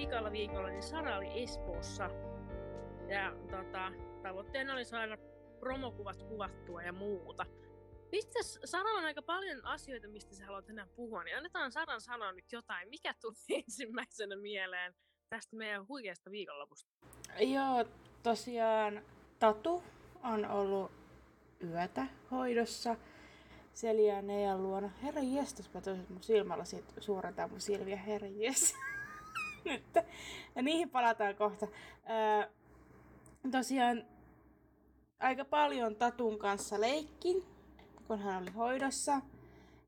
vikalla viikolla niin Sara oli Espoossa. Ja tota, tavoitteena oli saada promokuvat kuvattua ja muuta. Mistä Sara on aika paljon asioita, mistä sä haluat enää puhua, niin annetaan Saran sanoa nyt jotain. Mikä tuli ensimmäisenä mieleen tästä meidän huikeasta viikonlopusta? Joo, tosiaan Tatu on ollut yötä hoidossa Selja ja Neijan luona. Herra jestas, mä tosin mun silmällä suorantaa mun silmiä, herra jes. Nyt. Ja niihin palataan kohta. Öö, tosiaan aika paljon Tatun kanssa leikkin, kun hän oli hoidossa.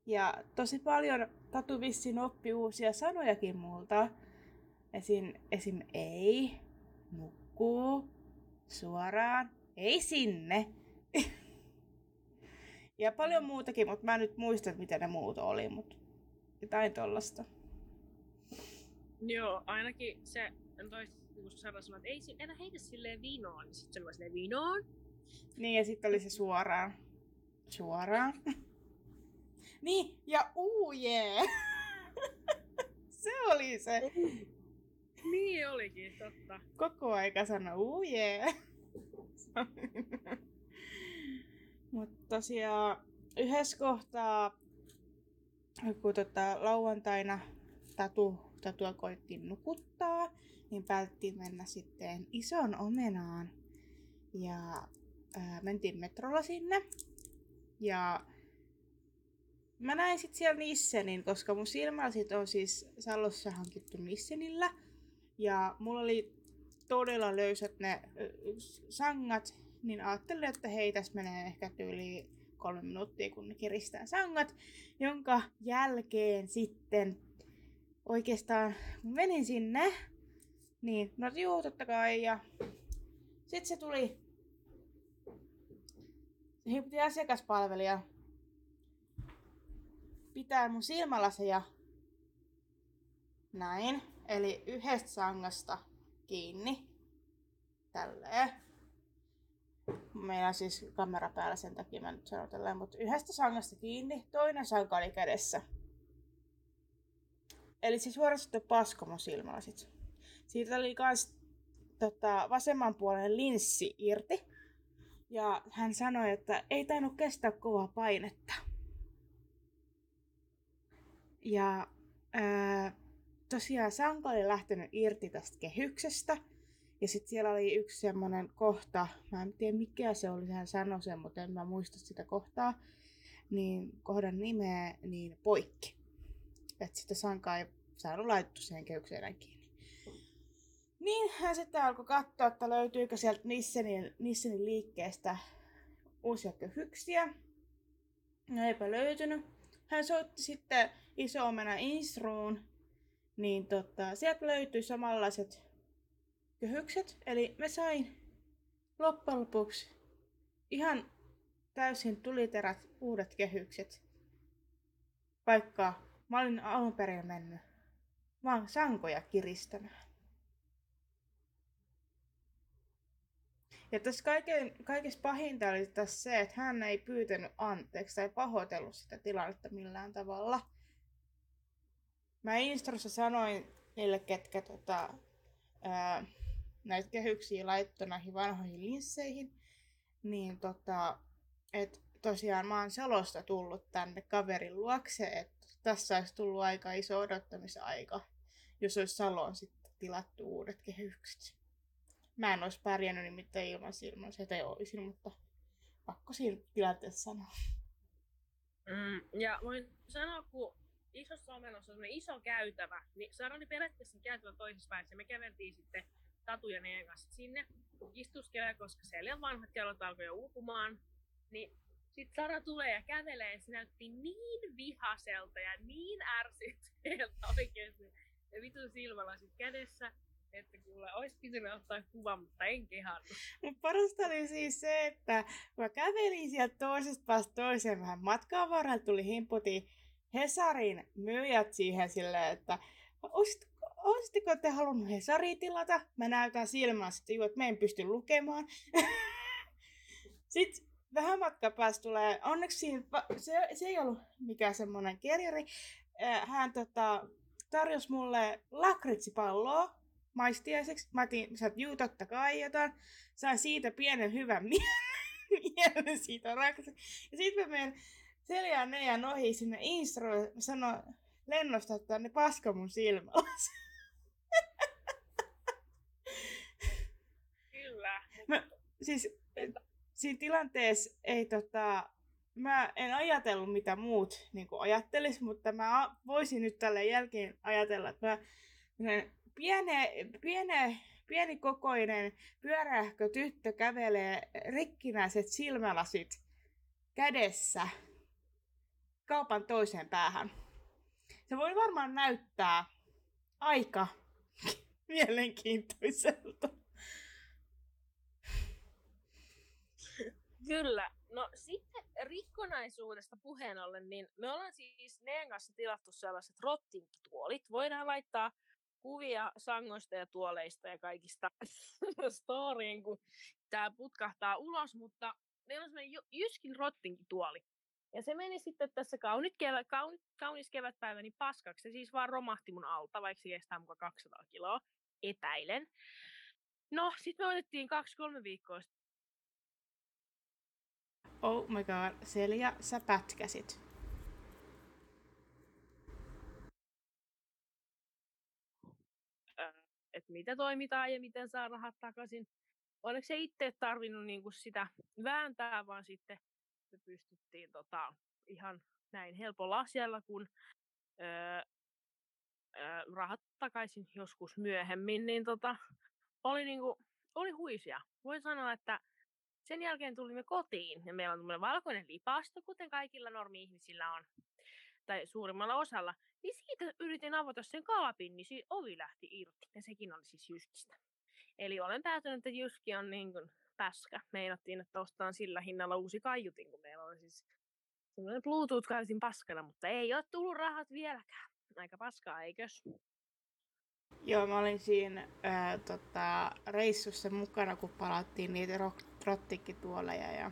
Ja tosi paljon Tatu vissiin oppi uusia sanojakin multa. Esim, esim ei, nukkuu, suoraan, ei sinne. ja paljon muutakin, mutta mä en nyt muista, mitä ne muut oli, mutta jotain tollasta. Joo, ainakin se, toi, kun Sara sanoi, että ei enää heitä silleen vinoon, niin sitten se oli silleen vinoon. Niin, ja sitten oli se suoraan. Suoraan. niin, ja uujee! se oli se. Niin olikin, totta. Koko aika sano uujee. Mutta tosiaan yhdessä kohtaa, kun tota, lauantaina tatu, tatua koittiin nukuttaa, niin päätettiin mennä sitten ison omenaan. Ja ää, mentiin metrolla sinne. Ja mä näin sitten siellä Nissenin, koska mun silmälasit on siis Sallossa hankittu Nissenillä. Ja mulla oli todella löysät ne sangat, niin ajattelin, että hei, tässä menee ehkä tyyli kolme minuuttia, kun kiristää sangat, jonka jälkeen sitten oikeastaan menin sinne, niin no juu, totta kai, ja sitten se tuli, se asiakaspalvelija pitää mun silmälaseja näin, eli yhdestä sangasta kiinni. Tälleen. Meillä on siis kamera päällä sen takia mä nyt sanon tälleen, mutta yhdestä sangasta kiinni, toinen sanka oli kädessä. Eli siis suorastaan pasko mun silmälasit. Siitä oli kans tota, vasemman puolen linssi irti. Ja hän sanoi, että ei tainnut kestää kovaa painetta. Ja ää, tosiaan sanka oli lähtenyt irti tästä kehyksestä. Ja sitten siellä oli yksi semmoinen kohta, mä en tiedä mikä se oli, hän sanoi sen, mutta en mä muista sitä kohtaa, niin kohdan nimeä, niin poikki. Että sitä sankaa ei saanut laittu siihen kehykseen enää kiinni. Niin hän sitten alkoi katsoa, että löytyykö sieltä Nissenin, Nissenin liikkeestä uusia kehyksiä. No eipä löytynyt. Hän soitti sitten iso omena Instruun, niin tota, sieltä löytyi samanlaiset kehykset. Eli me sain loppujen lopuksi ihan täysin tuliterät uudet kehykset. Vaikka mä olin alun perin mennyt vaan sankoja kiristämään. Ja tässä kaiken, kaikessa pahinta oli tässä se, että hän ei pyytänyt anteeksi tai pahoitellut sitä tilannetta millään tavalla. Mä Instrossa sanoin niille, ketkä tota, ää, näitä kehyksiä laittoi näihin vanhoihin linsseihin, niin tota, että tosiaan mä oon Salosta tullut tänne kaverin luokse, että tässä olisi tullut aika iso odottamisaika, jos olisi Saloon sitten tilattu uudet kehykset. Mä en olisi pärjännyt nimittäin ilman silmän, se ei olisi, mutta pakko siinä tilanteessa sanoa. Mm, ja voin sanoa, kun isossa omenossa on iso käytävä, niin Sara oli periaatteessa käytävä toisessa päässä. Me käveltiin sitten Tatu ja Neen kanssa sinne istuskelee, koska siellä vanhat kellot alkoi jo uupumaan. Niin sitten Sara tulee ja kävelee ja se näytti niin vihaselta ja niin ärsyttävältä oikeasti. Ja vitun silmälasit kädessä että kuule, olisi pitänyt ottaa kuva, mutta en kehannut. Mutta parasta oli siis se, että mä kävelin sieltä toisesta päästä toiseen vähän matkaa varrella, tuli himputi Hesarin myyjät siihen silleen, että olisitteko te halunnut Hesari tilata? Mä näytän silmään, että, juu, että mä en pysty lukemaan. Sitten vähän matka päästä tulee, onneksi siinä, se, se ei ollut mikään semmoinen kerjari, hän tota, tarjosi mulle lakritsipalloa maistiaiseksi. Mä otin, sä juu, totta kai jotain. Sain siitä pienen hyvän mielen siitä rakritsista. Ja sitten mä menen seljään neljän ohi sinne Instrolle. Mä sanon lennosta, että ne paska mun silmällä. Kyllä. Mä, siis siinä tilanteessa ei tota, mä en ajatellut mitä muut niin ajattelis, mutta mä voisin nyt tälle jälkeen ajatella, että mä piene, piene, pienikokoinen pyörähkö tyttö kävelee rikkinäiset silmälasit kädessä kaupan toiseen päähän. Se voi varmaan näyttää aika mielenkiintoiselta. Kyllä. No sitten rikkonaisuudesta puheen ollen, niin me ollaan siis Neen kanssa tilattu sellaiset rottinkituolit. Voidaan laittaa kuvia sangoista ja tuoleista ja kaikista storyin, kun tämä putkahtaa ulos, mutta meillä on semmoinen Jyskin rottinkituoli. Ja se meni sitten tässä kaunit kevät, kaunit, kaunis kevätpäivä niin paskaksi. Se siis vaan romahti mun alta, vaikka se kestää mukaan 200 kiloa. Epäilen. No, sitten me otettiin kaksi-kolme viikkoa Oh my god, Selja, sä pätkäsit. että mitä toimitaan ja miten saa rahat takaisin. Onneksi se itse tarvinnut niinku sitä vääntää, vaan sitten me pystyttiin tota, ihan näin helpolla asialla, kun öö, öö, rahat takaisin joskus myöhemmin, niin tota, oli, niinku, oli huisia. Voin sanoa, että sen jälkeen tulimme kotiin ja meillä on valkoinen lipasto, kuten kaikilla normi-ihmisillä on, tai suurimmalla osalla. Niin siitä yritin avata sen kaapin, niin siitä ovi lähti irti. Ja sekin oli siis Jyskistä. Eli olen päätynyt, että Jyski on niin kuin päskä. Meinattiin, että ostaan sillä hinnalla uusi kaiutin, kun meillä on siis semmoinen Bluetooth-kaiutin paskana, mutta ei ole tullut rahat vieläkään. Aika paskaa, eikös? Joo, mä olin siinä ää, tota, reissussa mukana, kun palattiin niitä rottikkituoleja ja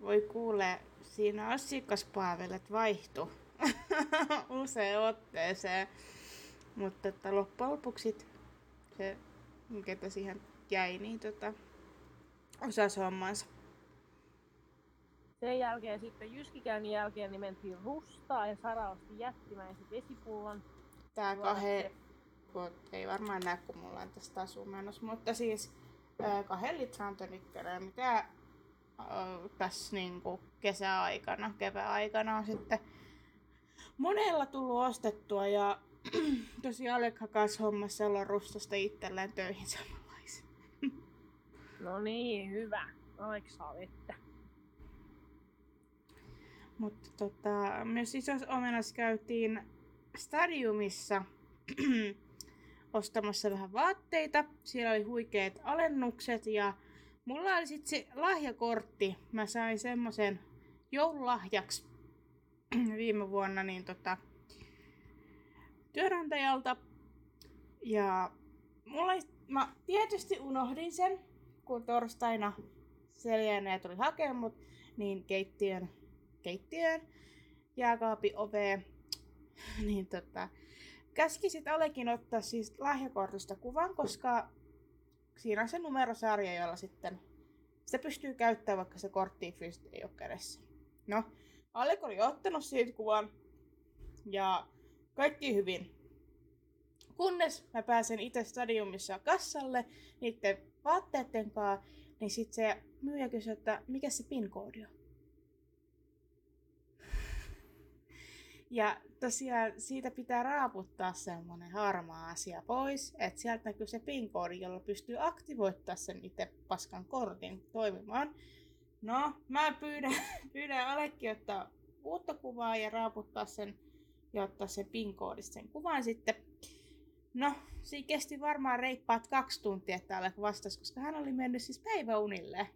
voi kuule, siinä asiakaspalvelut vaihtu usein otteeseen. Mutta että loppujen lopuksi se, ketä siihen jäi, niin tota, osasi hommansa. Sen jälkeen sitten Jyskikäynnin jälkeen niin mentiin Rustaa ja Sara osti jättimäisen vesipullon. Tää kahden, ei varmaan näe kun mulla on tästä asumenossa, mutta siis kahden litran tönikkeleen, mitä tässä niinku kesäaikana, kevääaikana on sitten monella tullut ostettua ja tosi Alekka kanssa hommasi sellon rustasta itselleen töihin samanlaisen. No niin, hyvä. Aleksa vettä. Mutta tota, myös isossa omenassa käytiin Stadiumissa ostamassa vähän vaatteita. Siellä oli huikeat alennukset ja mulla oli sitten se lahjakortti. Mä sain semmoisen joululahjaksi viime vuonna niin tota, työnantajalta. Ja mulla, mä tietysti unohdin sen, kun torstaina Seljäinen tuli hakemaan mut, niin keittiön, keittiön jääkaapi ove, niin tota, käskisit Alekin ottaa siis lahjakortista kuvan, koska siinä on se numerosarja, jolla sitten se pystyy käyttämään, vaikka se kortti fyysisesti ei ole kädessä. No, Alek oli ottanut siitä kuvan ja kaikki hyvin. Kunnes mä pääsen itse stadiumissa kassalle niiden vaatteiden kanssa, niin sitten se myyjä kysyi, että mikä se PIN-koodi on. Ja tosiaan siitä pitää raaputtaa semmonen harmaa asia pois, että sieltä näkyy se PIN-koodi, jolla pystyy aktivoittamaan sen itse paskan kortin toimimaan. No, mä pyydän, pyydän Alekki ottaa uutta kuvaa ja raaputtaa sen ja ottaa sen PIN-koodista sen kuvan sitten. No, siinä kesti varmaan reippaat kaksi tuntia, että Alek vastasi, koska hän oli mennyt siis päiväunille.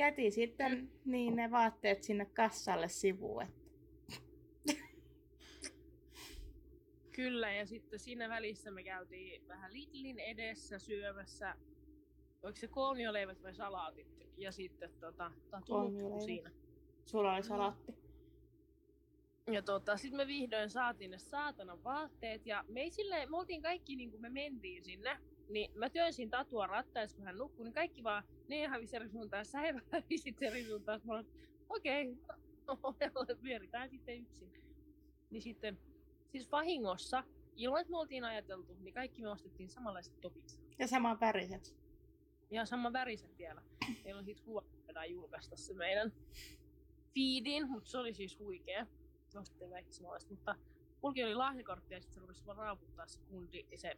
Jätin sitten niin ne vaatteet sinne kassalle sivuun. Kyllä, ja sitten siinä välissä me käytiin vähän Lidlin edessä syömässä oliko se kolmioleivät vai salaatit. Ja sitten tota, tatu nukkui siinä. Sulla oli salaatti. Ja tota, sitten me vihdoin saatiin ne saatanan vaatteet ja me, ei silleen, me oltiin kaikki niin kuin me mentiin sinne, niin mä työnsin tatua rattaissa, kun hän nukkui, niin kaikki vaan, ne hävisi eri suuntaan, sä hävisit eri suuntaan. Mä okei, okay, pyöritään sitten yksin. Niin sitten, siis vahingossa, ilman että me oltiin ajateltu, niin kaikki me ostettiin samanlaiset topit. Ja saman väriset. Ja saman väriset vielä. Meillä on sitten kuva, julkaista se meidän feedin, mutta se oli siis huikea nostettiin kaikki samanlaista, mutta mulki oli lahjakortti ja sitten se rupesi vaan raaputtaa se kundi ja se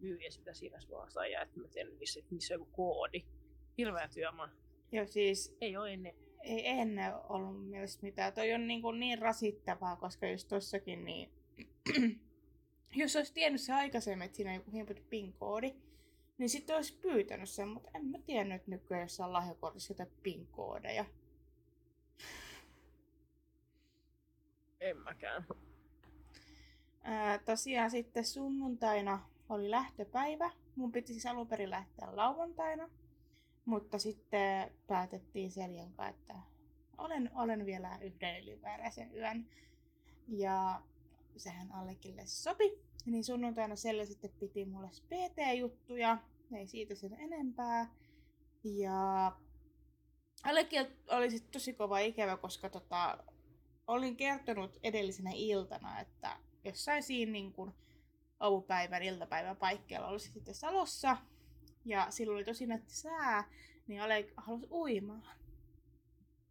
myyjä sitä siinä suorassa ja että mä tiedän, missä, missä on joku koodi. Hirveä työmaa. Joo, siis... Ei ole ennen. Ei ennen ollut mielestä mitään. Toi on niin, kuin niin rasittavaa, koska just tossakin niin... jos olisi tiennyt se aikaisemmin, että siinä on joku himput PIN-koodi, niin sitten olisi pyytänyt sen, mutta en mä tiennyt, että nykyään jossain lahjakortissa jotain PIN-koodeja. En mäkään. Ää, tosiaan sitten sunnuntaina oli lähtöpäivä. Mun piti siis alun perin lähteä lauantaina, mutta sitten päätettiin Seljan kanssa, että olen, olen vielä yhden ylimääräisen yön. Ja sehän Allekille sopi. Niin sunnuntaina Selja sitten piti mulle PT-juttuja, ei siitä sen enempää. Ja Allekin oli sitten tosi kova ikävä, koska tota, olin kertonut edellisenä iltana, että jossain siinä niin kuin aamupäivän, iltapäivän paikkeilla olisi sitten Salossa. Ja silloin oli tosi nätti sää, niin Ale halusi uimaan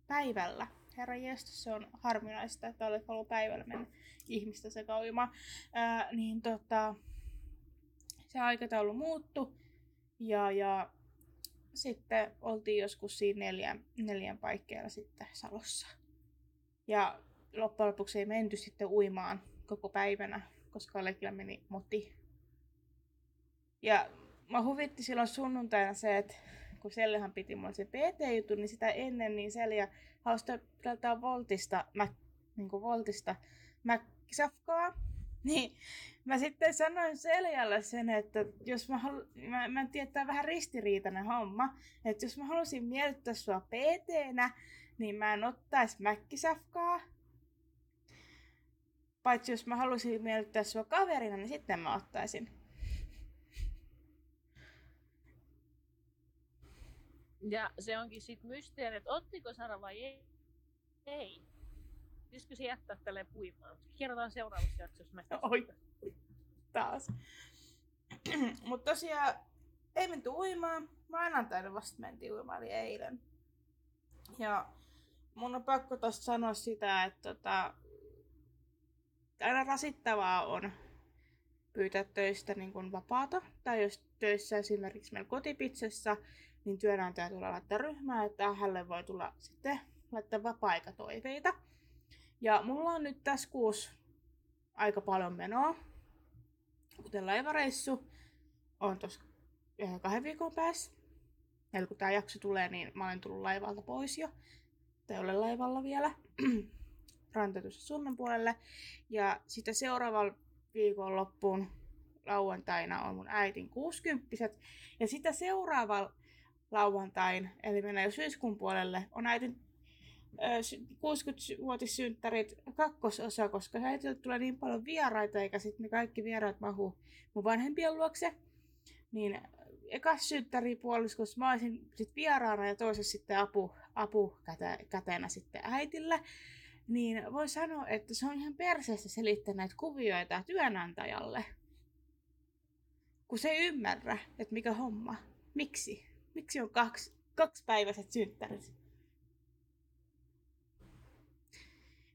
päivällä. Herra jestas, se on harvinaista, että olet halunnut päivällä mennä ihmistä sekä uimaan. Ää, niin tota, se aikataulu muuttu ja, ja sitten oltiin joskus siinä neljän, neljän paikkeilla sitten Salossa. Ja loppujen lopuksi ei menty sitten uimaan koko päivänä, koska Alekilla meni moti. Ja mä huvitti silloin sunnuntaina se, että kun Sellehan piti mulle se PT-juttu, niin sitä ennen niin Selja halusi tältä Voltista, mä, niin kuin Voltista mäkkisafkaa. Niin mä sitten sanoin Seljalle sen, että jos mä, halu, mä, mä en tiedä, vähän ristiriitainen homma, että jos mä halusin miellyttää sua PT-nä, niin mä en ottaisi mäkkisafkaa. Paitsi jos mä halusin miellyttää sua kaverina, niin sitten mä ottaisin. Ja se onkin sitten mysteeri, että ottiko Sara vai ei. Ei. Pitäisikö se jättää tälleen puimaan? Kerrotaan seuraavassa jaksossa. Mä Oi. Taas. Mutta tosiaan ei menty uimaan. Maanantaina vasta mentiin uimaan, eli eilen. Ja mun on pakko tosta sanoa sitä, että tota, aina rasittavaa on pyytää töistä niin kuin vapaata. Tai jos töissä esimerkiksi meillä kotipitsessä, niin työnantaja tulee laittaa ryhmää, että hänelle voi tulla sitten laittaa vapaa-aikatoiveita. Ja mulla on nyt tässä kuussa aika paljon menoa. Kuten laivareissu on tuossa kahden viikon päässä. Eli kun tämä jakso tulee, niin mä olen tullut laivalta pois jo tai ole laivalla vielä rantetussa Suomen puolelle. Ja sitten seuraavalla viikon loppuun lauantaina on mun äitin 60 Ja sitä seuraavalla lauantain, eli mennään jo syyskuun puolelle, on äitin 60-vuotissynttärit kakkososa, koska äitiltä tulee niin paljon vieraita, eikä sitten ne kaikki vieraat mahu mun vanhempien luokse. Niin ekas synttäripuoliskossa mä olisin sit vieraana ja toisessa sitten apu, apu käteenä sitten äitille. Niin voi sanoa, että se on ihan perseessä selittää näitä kuvioita työnantajalle. Kun se ei ymmärrä, että mikä homma. Miksi? Miksi on kaksi, kaksipäiväiset synttärit?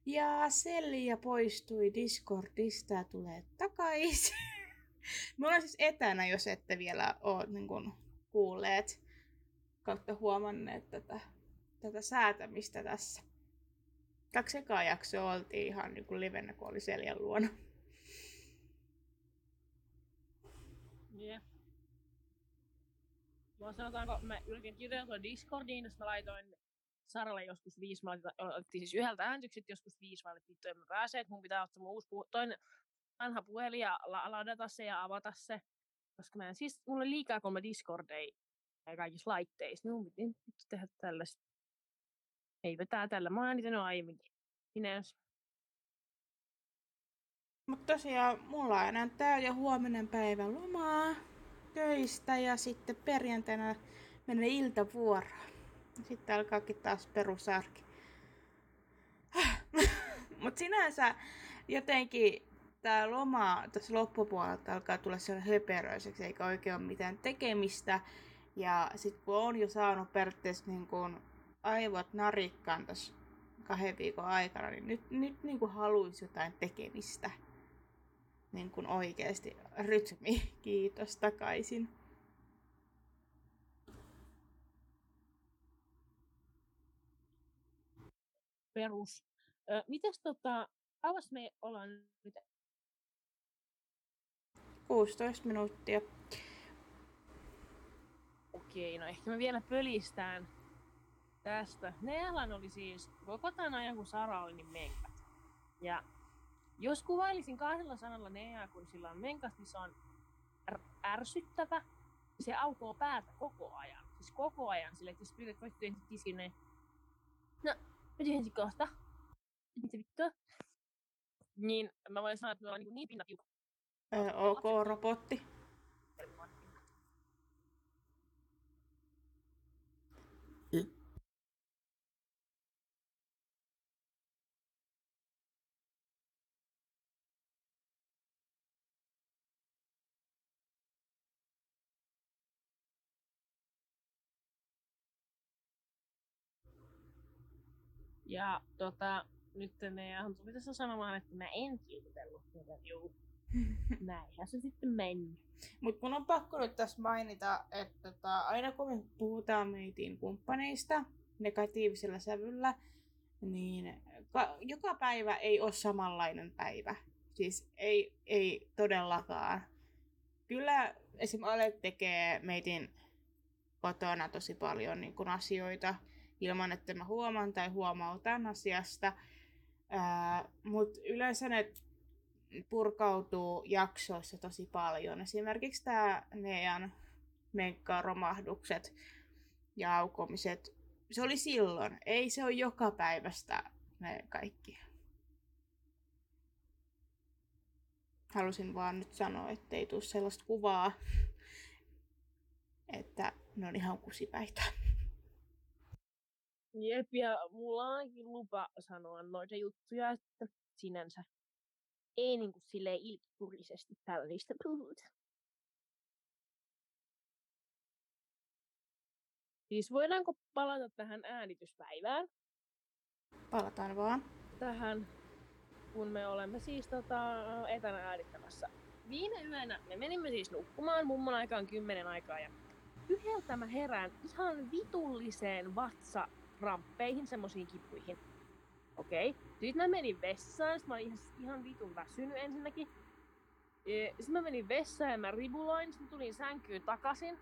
Ja Selja poistui Discordista ja tulee takaisin. Me ollaan siis etänä, jos ette vielä ole niin kuin, kuulleet kautta huomanneet tätä, tätä säätämistä tässä. Kaksi ekaa jaksoa oltiin ihan niin kuin livenä, kun oli Seljan luona. Yeah. Mä sanotaanko, mä yritin kirjoittaa Discordiin, jos mä laitoin Saralle joskus viisi, mä otettiin siis yhdeltä äänitykset joskus viisi, mä että vittu en mä pääse, että mun pitää ottaa mun uusi puh- toinen vanha puhelin ja la- ladata se ja avata se. Koska mä en, siis mulla oli liikaa kolme Discordeja kaikissa laitteissa. Minun piti tehdä tällaista. Eipä tää tällä. Mä oon äänitänyt aiemminkin. Sinänsä. Mutta tosiaan mulla on enää tää ja huominen päivä lomaa töistä ja sitten perjantaina menee iltavuoroon. Sitten alkaakin taas perusarki. Mutta sinänsä jotenkin tämä loma tässä loppupuolelta alkaa tulla sellainen höperöiseksi, eikä oikein ole mitään tekemistä. Ja sitten kun on jo saanut periaatteessa niin kun aivot narikkaan tässä kahden viikon aikana, niin nyt, nyt niin kuin haluaisi jotain tekemistä. Niin kuin oikeasti rytmi, kiitos takaisin. Perus. Ö, mites tota, kauas me ollaan nyt 16 minuuttia. Okei, no ehkä me vielä pölistään tästä. Nealan oli siis koko tämän ajan, kun Sara oli, niin menkat. Ja jos kuvailisin kahdella sanalla Nea, kun sillä on menkat, niin se on ärsyttävä. Se aukoo päätä koko ajan. Siis koko ajan sille, että jos pyydät vaikka ensin tiskin, niin no, mä ensin kohta. Mitä vittua? Niin mä voin sanoa, että me ollaan niin, niin pinnat Öö, ok, robotti. Ja tota, nyt meidän tuli tässä sanomaan, että mä en kiltellut, joten juu. Näinhän se sitten meni. Mutta mun on pakko nyt tässä mainita, että tota, aina kun me puhutaan meitin kumppaneista negatiivisella sävyllä, niin ka- joka päivä ei ole samanlainen päivä. Siis ei, ei todellakaan. Kyllä esim. Ale tekee meitin kotona tosi paljon niin kun asioita ilman, että mä huomaan tai huomautan asiasta. Mutta yleensä ne purkautuu jaksoissa tosi paljon. Esimerkiksi tämä Nean menkkaromahdukset ja aukomiset, se oli silloin. Ei se ole joka päivästä ne kaikki. Halusin vaan nyt sanoa, ettei tule sellaista kuvaa, että ne on ihan kusipäitä. Jep, ja mulla on ainakin lupa sanoa noita juttuja, että sinänsä ei niin kuin silleen ilkikurisesti täällä niistä puhuta. Siis voidaanko palata tähän äänityspäivään? Palataan vaan. Tähän, kun me olemme siis tota, etänä äänittämässä. Viime yönä me menimme siis nukkumaan mummon aikaan kymmenen aikaa ja yhdeltä mä herään ihan vitulliseen vatsaramppeihin, semmoisiin kipuihin. Okei. Okay. Sitten mä menin vessaan, sit mä olin ihan, ihan vitun väsynyt ensinnäkin. Sitten mä menin vessaan ja mä ribuloin, sitten tulin sänkyyn takaisin.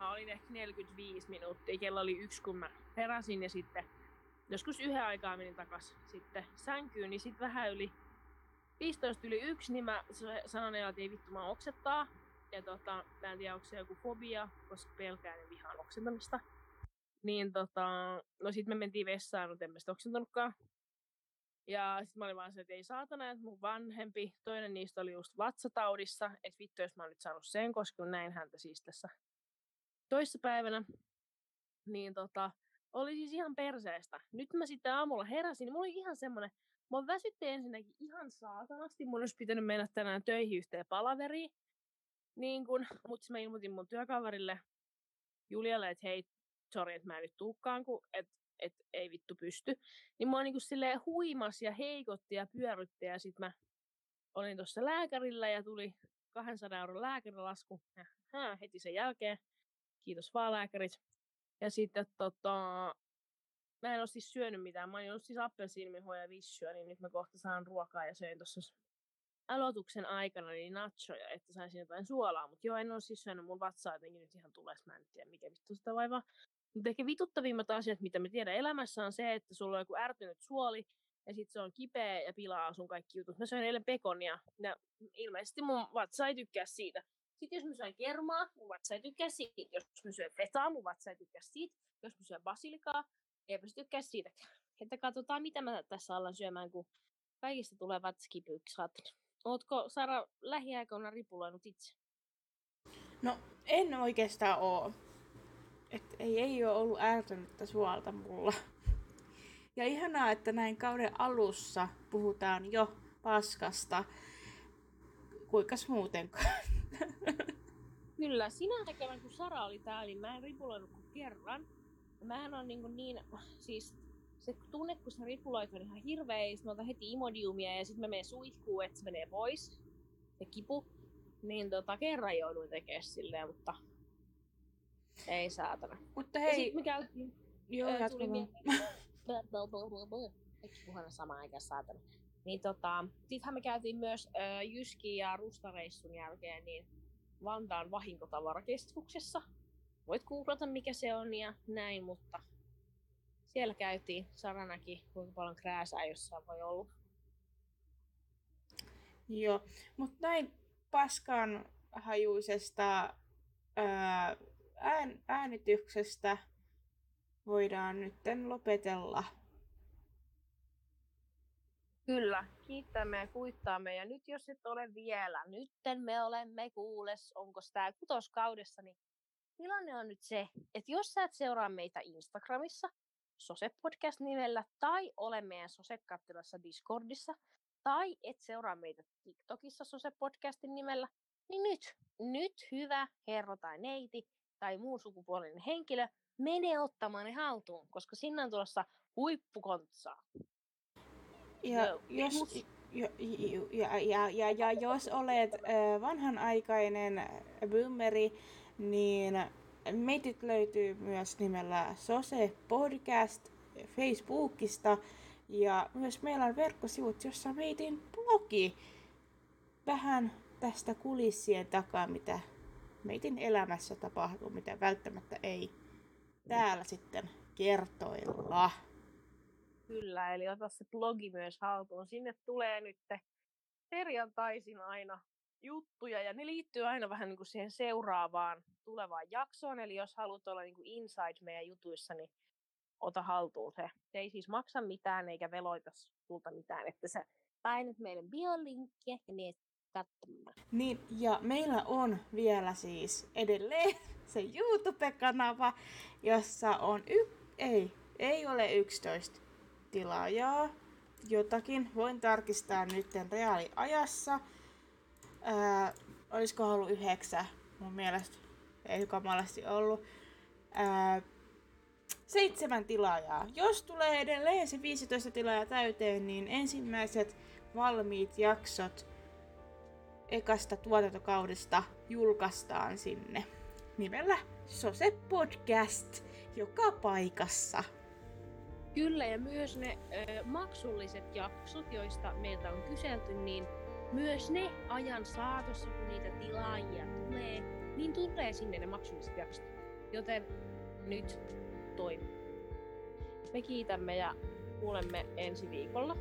Mä olin ehkä 45 minuuttia, kello oli yksi kun mä heräsin ja sitten joskus yhden aikaa menin takas sitten sänkyyn, niin sitten vähän yli 15 yli yksi, niin mä sanoin, että ei vittu mä oksettaa. Ja tota, mä en tiedä, onko se joku fobia, koska pelkään ja vihaan oksentamista. Niin tota, no sit me mentiin vessaan, mutta en mä sitä oksentanutkaan. Ja sitten mä olin vaan se, että ei saatana, että mun vanhempi, toinen niistä oli just vatsataudissa, että vittu jos mä nyt saanut sen, koska näin häntä siis tässä toissa päivänä. Niin tota, oli siis ihan perseestä. Nyt mä sitten aamulla heräsin, niin mulla oli ihan semmonen, mä väsytti ensinnäkin ihan saatanasti, mun olisi pitänyt mennä tänään töihin yhteen palaveriin. Niin kun, mutta mä ilmoitin mun työkaverille Julialle, että hei, sori, että mä en nyt tuukkaan, kun et että ei vittu pysty. Niin mua niinku silleen huimas ja heikotti ja pyörytti ja sit mä olin tuossa lääkärillä ja tuli 200 euron lääkärilasku hää, heti sen jälkeen. Kiitos vaan lääkärit. Ja sitten tota, mä en ole siis syönyt mitään. Mä olin siis appelsiinimihoja ja vissyä, niin nyt mä kohta saan ruokaa ja söin tuossa aloituksen aikana niin nachoja, että saisin jotain suolaa. Mutta joo, en ole siis syönyt mun vatsaa jotenkin nyt ihan tulee. Mä en tiedä mikä vittu sitä vaivaa. Mutta ehkä vituttavimmat asiat, mitä me tiedän elämässä, on se, että sulla on joku ärtynyt suoli, ja sitten se on kipeä ja pilaa sun kaikki jutut. Mä söin eilen pekonia, ja ilmeisesti mun vatsa ei tykkää siitä. Sitten jos mä syön kermaa, mun vatsa ei tykkää siitä. Jos mä syön fetaa, mun vatsa ei tykkää siitä. Jos mä syön basilikaa, eipä se tykkää siitäkään. Että katsotaan, mitä mä tässä alan syömään, kun kaikista tulee vatskipyykki, Ootko Sara lähiaikoina ripuloinut itse? No, en oikeastaan oo. Et ei, ei ole ollut ärtynyttä suolta mulla. Ja ihanaa, että näin kauden alussa puhutaan jo paskasta. Kuinkas muutenkaan? Kyllä, sinä tekevän kun Sara oli täällä, niin mä en ripuloinut kuin kerran. Ja mähän on niin, niin siis se tunne, kun sä ripuloit, on ihan hirveä, mä otan heti imodiumia ja sitten mä menen suihkuun, että se menee pois, se kipu. Niin tota, kerran jouduin tekemään silleen, mutta ei saatana. Mutta hei... Ja sit me käytiin... Joo, öö, tuli puhana samaan aikaan saatana? Niin tota, sittenhän me käytiin myös äh, Jyski ja Rustareissun jälkeen niin Vantaan vahinkotavarakeskuksessa. Voit googlata mikä se on ja näin, mutta siellä käytiin. Sara näki, kuinka paljon krääsää jossain voi olla. Joo, mutta näin paskan hajuisesta ään, äänityksestä voidaan nyt lopetella. Kyllä, kiittämme ja kuittaamme. Ja nyt jos et ole vielä, nytten me olemme kuules, onko tämä kutoskaudessa, niin tilanne on nyt se, että jos sä et seuraa meitä Instagramissa, Sose Podcast nimellä, tai ole meidän Sose-kattilassa Discordissa, tai et seuraa meitä TikTokissa Sose Podcastin nimellä, niin nyt, nyt hyvä herro tai neiti tai muun sukupuolinen henkilö, mene ottamaan ne haltuun, koska sinne on tulossa huippukontsaa. Ja, no, jos, ja, ja, ja, ja, ja jos olet äh, vanhanaikainen boomeri, niin Meitit löytyy myös nimellä Sose Podcast Facebookista ja myös meillä on verkkosivut, jossa meitin blogi vähän tästä kulissien takaa, mitä meitin elämässä tapahtuu, mitä välttämättä ei täällä sitten kertoilla. Kyllä, eli ota se blogi myös haltuun. Sinne tulee nyt perjantaisin aina juttuja ja ne liittyy aina vähän niin kuin siihen seuraavaan tulevaan jaksoon. Eli jos haluat olla niin kuin inside meidän jutuissa, niin ota haltuun se. Se ei siis maksa mitään eikä veloita sulta mitään, että sä painat meidän biolinkkiä ja menet katsomaan. Niin, ja meillä on vielä siis edelleen se YouTube-kanava, jossa on y- ei, ei ole 11 tilaajaa. Jotakin voin tarkistaa nyt reaaliajassa. Ää, olisiko ollut yhdeksä? Mun mielestä ei kamalasti ollut. Ää, seitsemän tilaajaa. Jos tulee edelleen se 15 tilaajaa täyteen, niin ensimmäiset valmiit jaksot ekasta tuotantokaudesta julkaistaan sinne nimellä Sose Podcast joka paikassa. Kyllä, ja myös ne ö, maksulliset jaksot, joista meiltä on kyselty, niin myös ne ajan saatossa, kun niitä tilaajia tulee, niin tulee sinne ne maksulliset jaksot. Joten nyt toimi. Me kiitämme ja kuulemme ensi viikolla.